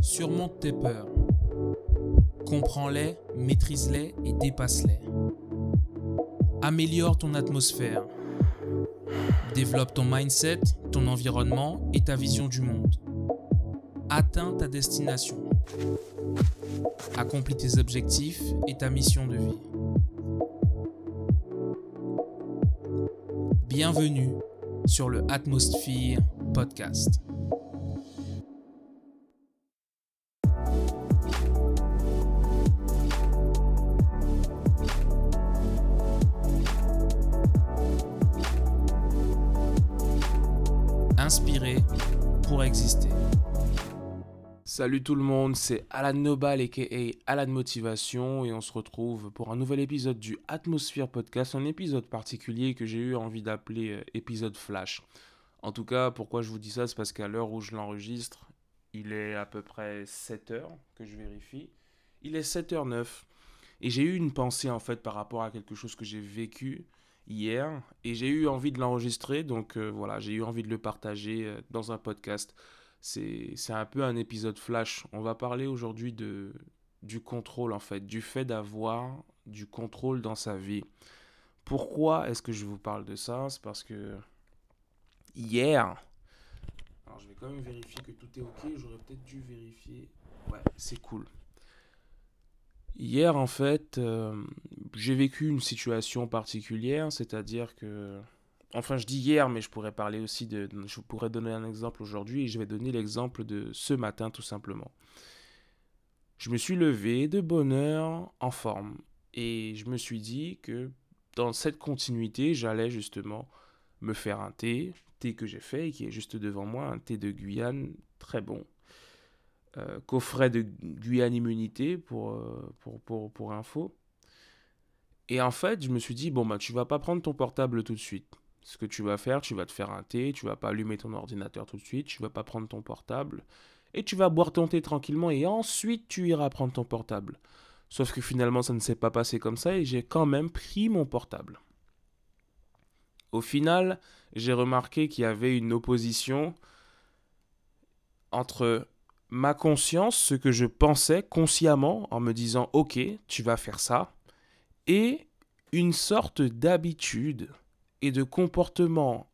Surmonte tes peurs. Comprends-les, maîtrise-les et dépasse-les. Améliore ton atmosphère. Développe ton mindset, ton environnement et ta vision du monde. Atteins ta destination. Accomplis tes objectifs et ta mission de vie. Bienvenue sur le Atmosphere Podcast. Salut tout le monde, c'est Alan Nobal aka Alan Motivation et on se retrouve pour un nouvel épisode du Atmosphere Podcast, un épisode particulier que j'ai eu envie d'appeler euh, épisode flash. En tout cas, pourquoi je vous dis ça, c'est parce qu'à l'heure où je l'enregistre, il est à peu près 7h que je vérifie. Il est 7h09 et j'ai eu une pensée en fait par rapport à quelque chose que j'ai vécu hier et j'ai eu envie de l'enregistrer donc euh, voilà, j'ai eu envie de le partager euh, dans un podcast. C'est un peu un épisode flash. On va parler aujourd'hui du contrôle en fait, du fait d'avoir du contrôle dans sa vie. Pourquoi est-ce que je vous parle de ça? C'est parce que hier, alors je vais quand même vérifier que tout est ok, j'aurais peut-être dû vérifier. Ouais, c'est cool. Hier, en fait, euh, j'ai vécu une situation particulière, c'est-à-dire que Enfin, je dis hier, mais je pourrais parler aussi de. Je pourrais donner un exemple aujourd'hui et je vais donner l'exemple de ce matin tout simplement. Je me suis levé de bonne heure en forme et je me suis dit que dans cette continuité, j'allais justement me faire un thé, thé que j'ai fait et qui est juste devant moi, un thé de Guyane très bon. Euh, coffret de Guyane Immunité pour, euh, pour, pour, pour info. Et en fait, je me suis dit, bon, bah, tu vas pas prendre ton portable tout de suite ce que tu vas faire, tu vas te faire un thé, tu vas pas allumer ton ordinateur tout de suite, tu vas pas prendre ton portable, et tu vas boire ton thé tranquillement, et ensuite tu iras prendre ton portable. Sauf que finalement ça ne s'est pas passé comme ça, et j'ai quand même pris mon portable. Au final, j'ai remarqué qu'il y avait une opposition entre ma conscience, ce que je pensais consciemment en me disant ok, tu vas faire ça, et une sorte d'habitude et de comportements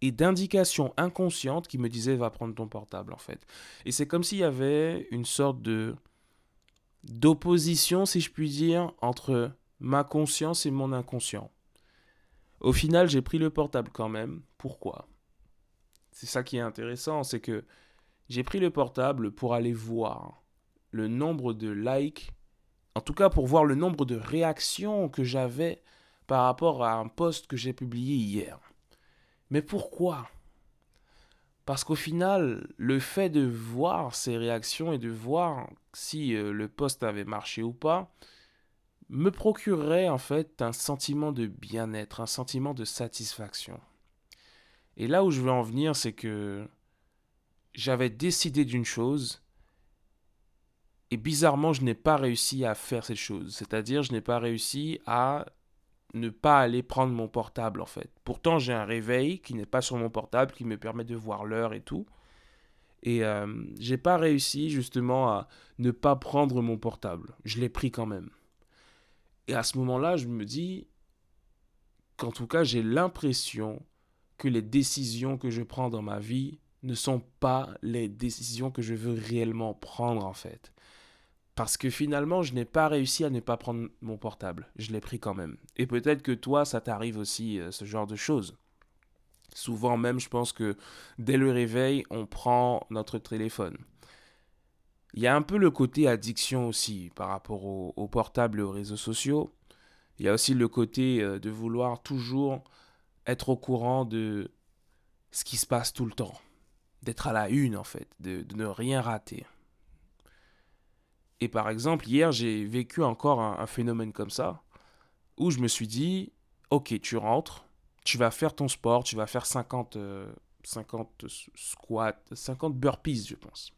et d'indications inconscientes qui me disaient va prendre ton portable en fait. Et c'est comme s'il y avait une sorte de d'opposition si je puis dire entre ma conscience et mon inconscient. Au final, j'ai pris le portable quand même. Pourquoi? C'est ça qui est intéressant, c'est que j'ai pris le portable pour aller voir le nombre de likes, en tout cas pour voir le nombre de réactions que j'avais par rapport à un post que j'ai publié hier. Mais pourquoi? Parce qu'au final, le fait de voir ces réactions et de voir si euh, le post avait marché ou pas, me procurerait en fait un sentiment de bien-être, un sentiment de satisfaction. Et là où je veux en venir, c'est que j'avais décidé d'une chose et bizarrement, je n'ai pas réussi à faire cette chose. C'est-à-dire, je n'ai pas réussi à ne pas aller prendre mon portable en fait. Pourtant j'ai un réveil qui n'est pas sur mon portable, qui me permet de voir l'heure et tout. Et euh, j'ai pas réussi justement à ne pas prendre mon portable. Je l'ai pris quand même. Et à ce moment-là, je me dis qu'en tout cas, j'ai l'impression que les décisions que je prends dans ma vie ne sont pas les décisions que je veux réellement prendre en fait. Parce que finalement, je n'ai pas réussi à ne pas prendre mon portable. Je l'ai pris quand même. Et peut-être que toi, ça t'arrive aussi, euh, ce genre de choses. Souvent même, je pense que dès le réveil, on prend notre téléphone. Il y a un peu le côté addiction aussi par rapport au, portable et aux réseaux sociaux. Il y a aussi le côté euh, de vouloir toujours être au courant de ce qui se passe tout le temps. D'être à la une en fait, de ne rien rater. Et par exemple, hier, j'ai vécu encore un, phénomène comme ça, où je me suis dit, ok, tu rentres, tu vas faire ton sport, tu vas faire 50, 50 euh, squats, 50 burpees, je pense.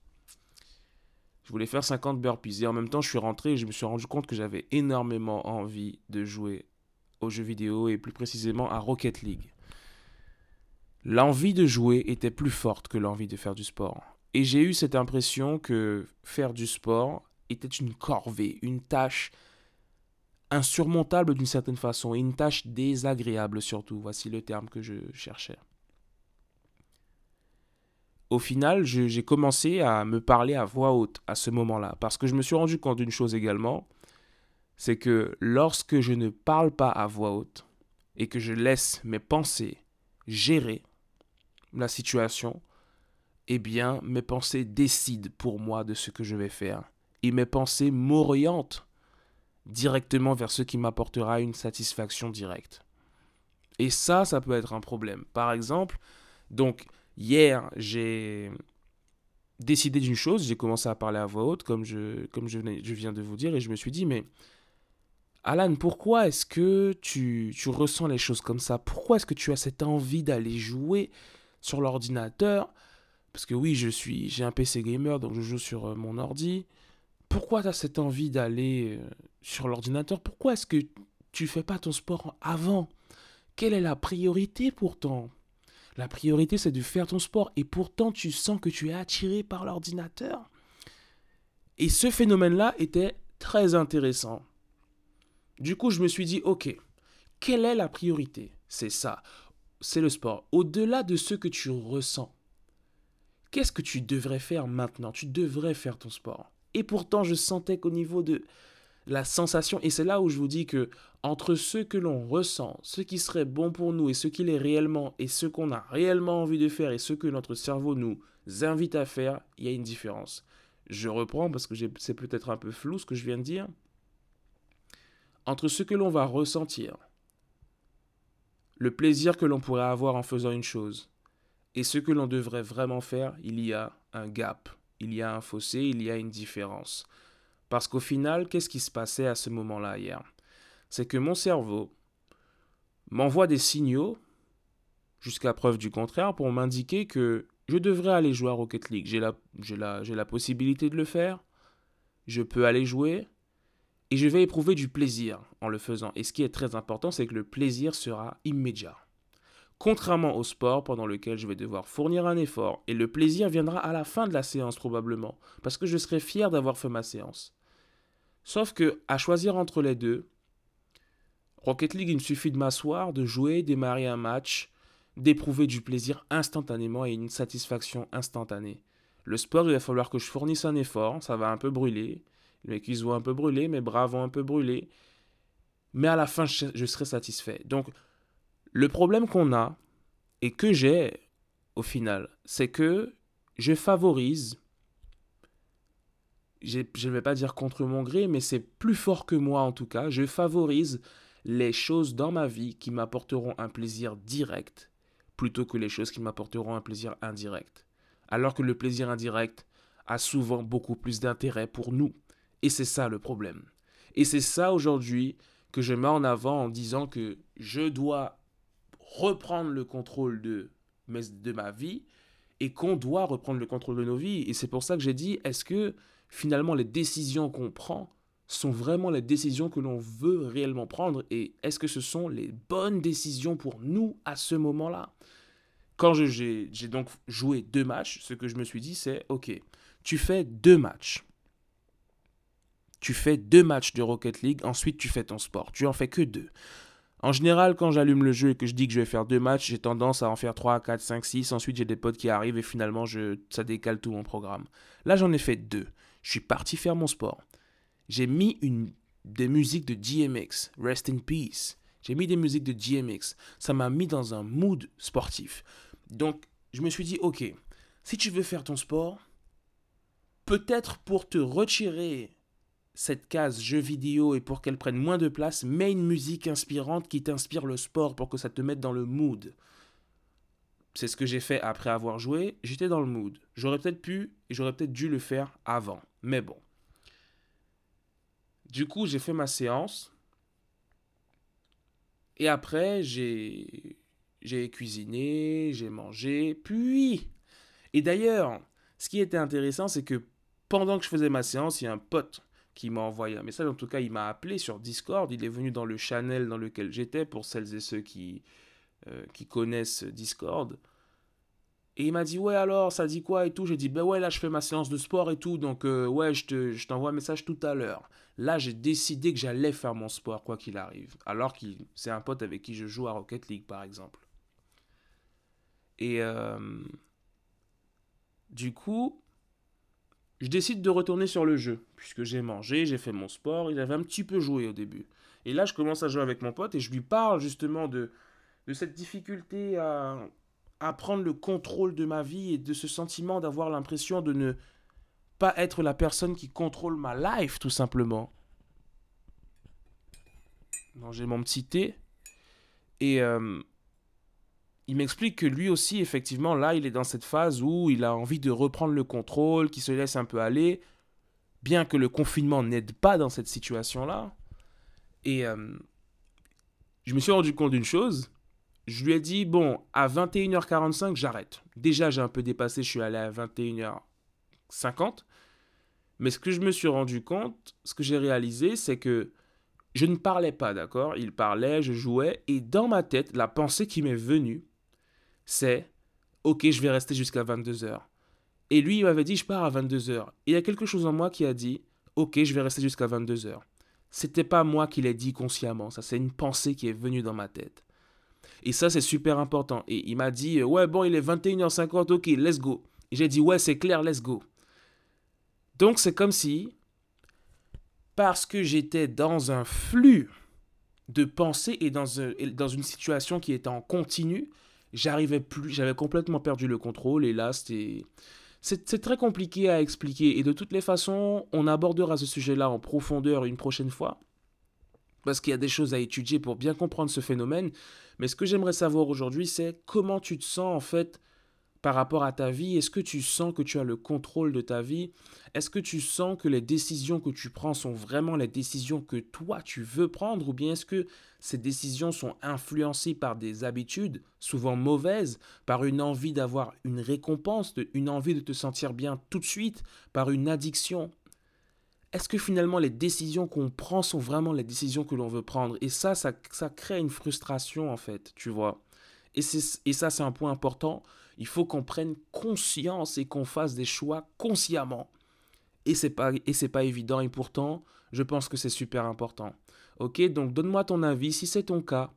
Je voulais faire 50 burpees. Et en même temps, je suis rentré et je me suis rendu compte que j'avais énormément envie de jouer aux jeux vidéo et plus précisément à Rocket League. L'envie de jouer était plus forte que l'envie de faire du sport. Et j'ai eu cette impression que faire du sport était une corvée, une tâche insurmontable d'une certaine façon, une tâche désagréable surtout, voici le terme que je cherchais. Au final, j'ai commencé à me parler à voix haute à ce moment-là, parce que je me suis rendu compte d'une chose également, c'est que lorsque je ne parle pas à voix haute, et que je laisse mes pensées gérer la situation, eh bien, mes pensées décident pour moi de ce que je vais faire. Et mes pensées m'orientent directement vers ce qui m'apportera une satisfaction directe. Et ça, ça peut être un problème. Par exemple, donc, hier, j'ai décidé d'une chose, j'ai commencé à parler à voix haute, comme je, comme je, je viens de vous dire, et je me suis dit, mais Alan, pourquoi est-ce que tu, tu ressens les choses comme ça? Pourquoi est-ce que tu as cette envie d'aller jouer sur l'ordinateur? Parce que oui, je suis, j'ai un PC gamer, donc je joue sur euh, mon ordi. Pourquoi tu as cette envie d'aller euh, sur l'ordinateur? Pourquoi est-ce que tu fais pas ton sport avant? Quelle est la priorité pourtant La priorité, c'est de faire ton sport. Et pourtant, tu sens que tu es attiré par l'ordinateur? Et ce phénomène-là était très intéressant. Du coup, je me suis dit, ok, quelle est la priorité? C'est ça, c'est le sport. Au-delà de ce que tu ressens, Qu'est-ce que tu devrais faire maintenant? Tu devrais faire ton sport. Et pourtant, je sentais qu'au niveau de la sensation, et c'est là où je vous dis que entre ce que l'on ressent, ce qui serait bon pour nous et ce qu'il est réellement, et ce qu'on a réellement envie de faire et ce que notre cerveau nous invite à faire, il y a une différence. Je reprends parce que c'est peut-être un peu flou ce que je viens de dire. Entre ce que l'on va ressentir, le plaisir que l'on pourrait avoir en faisant une chose, et ce que l'on devrait vraiment faire, il y a un gap, il y a un fossé, il y a une différence. Parce qu'au final, qu'est-ce qui se passait à ce moment-là hier? C'est que mon cerveau m'envoie des signaux, jusqu'à preuve du contraire, pour m'indiquer que je devrais aller jouer à Rocket League. J'ai la, la, la possibilité de le faire, je peux aller jouer, et je vais éprouver du plaisir en le faisant. Et ce qui est très important, c'est que le plaisir sera immédiat contrairement au sport pendant lequel je vais devoir fournir un effort, et le plaisir viendra à la fin de la séance probablement, parce que je serai fier d'avoir fait ma séance. Sauf que, à choisir entre les deux, Rocket League, il me suffit de m'asseoir, de jouer, démarrer un match, d'éprouver du plaisir instantanément et une satisfaction instantanée. Le sport, il va falloir que je fournisse un effort, ça va un peu brûler, mes cuisses vont un peu brûler, mes bras vont un peu brûler, mais à la fin, je serai satisfait. Donc, le problème qu'on a, et que j'ai au final, c'est que je favorise, je ne vais pas dire contre mon gré, mais c'est plus fort que moi en tout cas, je favorise les choses dans ma vie qui m'apporteront un plaisir direct plutôt que les choses qui m'apporteront un plaisir indirect. Alors que le plaisir indirect a souvent beaucoup plus d'intérêt pour nous. Et c'est ça le problème. Et c'est ça aujourd'hui que je mets en avant en disant que je dois reprendre le contrôle de, de ma vie et qu'on doit reprendre le contrôle de nos vies. Et c'est pour ça que j'ai dit, est-ce que finalement les décisions qu'on prend sont vraiment les décisions que l'on veut réellement prendre et est-ce que ce sont les bonnes décisions pour nous à ce moment-là? Quand j'ai donc joué deux matchs, ce que je me suis dit, c'est, ok, tu fais deux matchs. Tu fais deux matchs de Rocket League, ensuite tu fais ton sport. Tu en fais que deux. En général, quand j'allume le jeu et que je dis que je vais faire deux matchs, j'ai tendance à en faire 3, 4, 5, 6. Ensuite, j'ai des potes qui arrivent et finalement, je, ça décale tout mon programme. Là, j'en ai fait deux. Je suis parti faire mon sport. J'ai mis une, des musiques de DMX, Rest in Peace. J'ai mis des musiques de DMX. Ça m'a mis dans un mood sportif. Donc, je me suis dit, ok, si tu veux faire ton sport, peut-être pour te retirer cette case jeu vidéo et pour qu'elle prenne moins de place, mets une musique inspirante qui t'inspire le sport pour que ça te mette dans le mood. C'est ce que j'ai fait après avoir joué, j'étais dans le mood. J'aurais peut-être pu et j'aurais peut-être dû le faire avant, mais bon. Du coup, j'ai fait ma séance. Et après, j'ai j'ai cuisiné, j'ai mangé, puis et d'ailleurs, ce qui était intéressant, c'est que pendant que je faisais ma séance, il y a un pote qui m'a envoyé un message. En tout cas, il m'a appelé sur Discord. Il est venu dans le channel dans lequel j'étais, pour celles et ceux qui, euh, qui connaissent Discord. Et il m'a dit, ouais, alors, ça dit quoi et tout. J'ai dit, ben ouais, là, je fais ma séance de sport et tout. Donc, euh, ouais, je t'envoie un message tout à l'heure. Là, j'ai décidé que j'allais faire mon sport, quoi qu'il arrive. Alors que c'est un pote avec qui je joue à Rocket League, par exemple. Et euh, du coup, je décide de retourner sur le jeu. Puisque j'ai mangé, j'ai fait mon sport. Il avait un petit peu joué au début. Et là, je commence à jouer avec mon pote et je lui parle justement de, cette difficulté à, à prendre le contrôle de ma vie et de ce sentiment d'avoir l'impression de ne pas être la personne qui contrôle ma life, tout simplement. J'ai mon petit thé. Et euh, il m'explique que lui aussi, effectivement, là, il est dans cette phase où il a envie de reprendre le contrôle, qu'il se laisse un peu aller, bien que le confinement n'aide pas dans cette situation-là. Et euh, je me suis rendu compte d'une chose, je lui ai dit, bon, à 21h45, j'arrête. Déjà, j'ai un peu dépassé, je suis allé à 21h50. Mais ce que je me suis rendu compte, ce que j'ai réalisé, c'est que je ne parlais pas, d'accord? Il parlait, je jouais, et dans ma tête, la pensée qui m'est venue, c'est, ok, je vais rester jusqu'à 22h. Et lui, il m'avait dit, je pars à 22h. Et il y a quelque chose en moi qui a dit, ok, je vais rester jusqu'à 22h. C'était pas moi qui l'ai dit consciemment, ça c'est une pensée qui est venue dans ma tête. Et ça, c'est super important. Et il m'a dit, euh, ouais, bon, il est 21h50, ok, let's go. J'ai dit, ouais, c'est clair, let's go. Donc, c'est comme si, parce que j'étais dans un flux de pensée et dans, dans une situation qui était en continu, j'arrivais plus, j'avais complètement perdu le contrôle. Et là, c'était. C'est très compliqué à expliquer. Et de toutes les façons, on abordera ce sujet-là en profondeur une prochaine fois parce qu'il y a des choses à étudier pour bien comprendre ce phénomène. Mais ce que j'aimerais savoir aujourd'hui, c'est comment tu te sens en fait par rapport à ta vie? Est-ce que tu sens que tu as le contrôle de ta vie? Est-ce que tu sens que les décisions que tu prends sont vraiment les décisions que toi tu veux prendre? Ou bien est-ce que ces décisions sont influencées par des habitudes, souvent mauvaises, par une envie d'avoir une récompense, une envie de te sentir bien tout de suite, par une addiction? Est-ce que finalement les décisions qu'on prend sont vraiment les décisions que l'on veut prendre? Et ça, ça, crée une frustration en fait, tu vois? Et, et ça, c'est un point important. Il faut qu'on prenne conscience et qu'on fasse des choix consciemment. Et c'est pas pas évident et pourtant, je pense que c'est super important. Ok, donc donne-moi ton avis si c'est ton cas.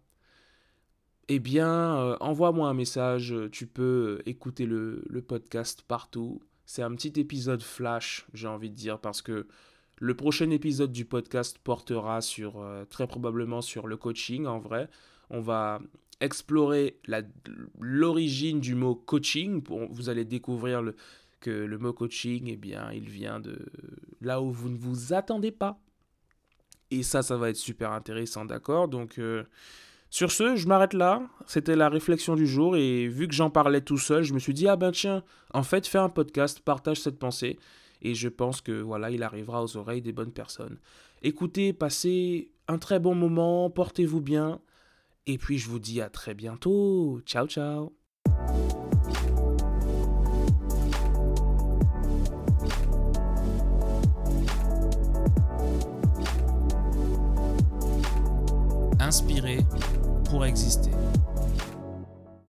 Eh bien, euh, envoie-moi un message. Tu peux écouter le, le podcast partout. C'est un petit épisode flash, j'ai envie de dire, parce que le prochain épisode du podcast portera sur, euh, très probablement sur le coaching en vrai. On va explorer l'origine du mot coaching. Vous allez découvrir le, que le mot coaching, eh bien, il vient de là où vous ne vous attendez pas. Et ça, ça va être super intéressant, d'accord? Donc, euh, sur ce, je m'arrête là. C'était la réflexion du jour. Et vu que j'en parlais tout seul, je me suis dit, ah ben tiens, en fait, fais un podcast, partage cette pensée et je pense que voilà, il arrivera aux oreilles des bonnes personnes. Écoutez, passez un très bon moment, portez-vous bien et puis je vous dis à très bientôt. Ciao ciao. Inspiré pour exister.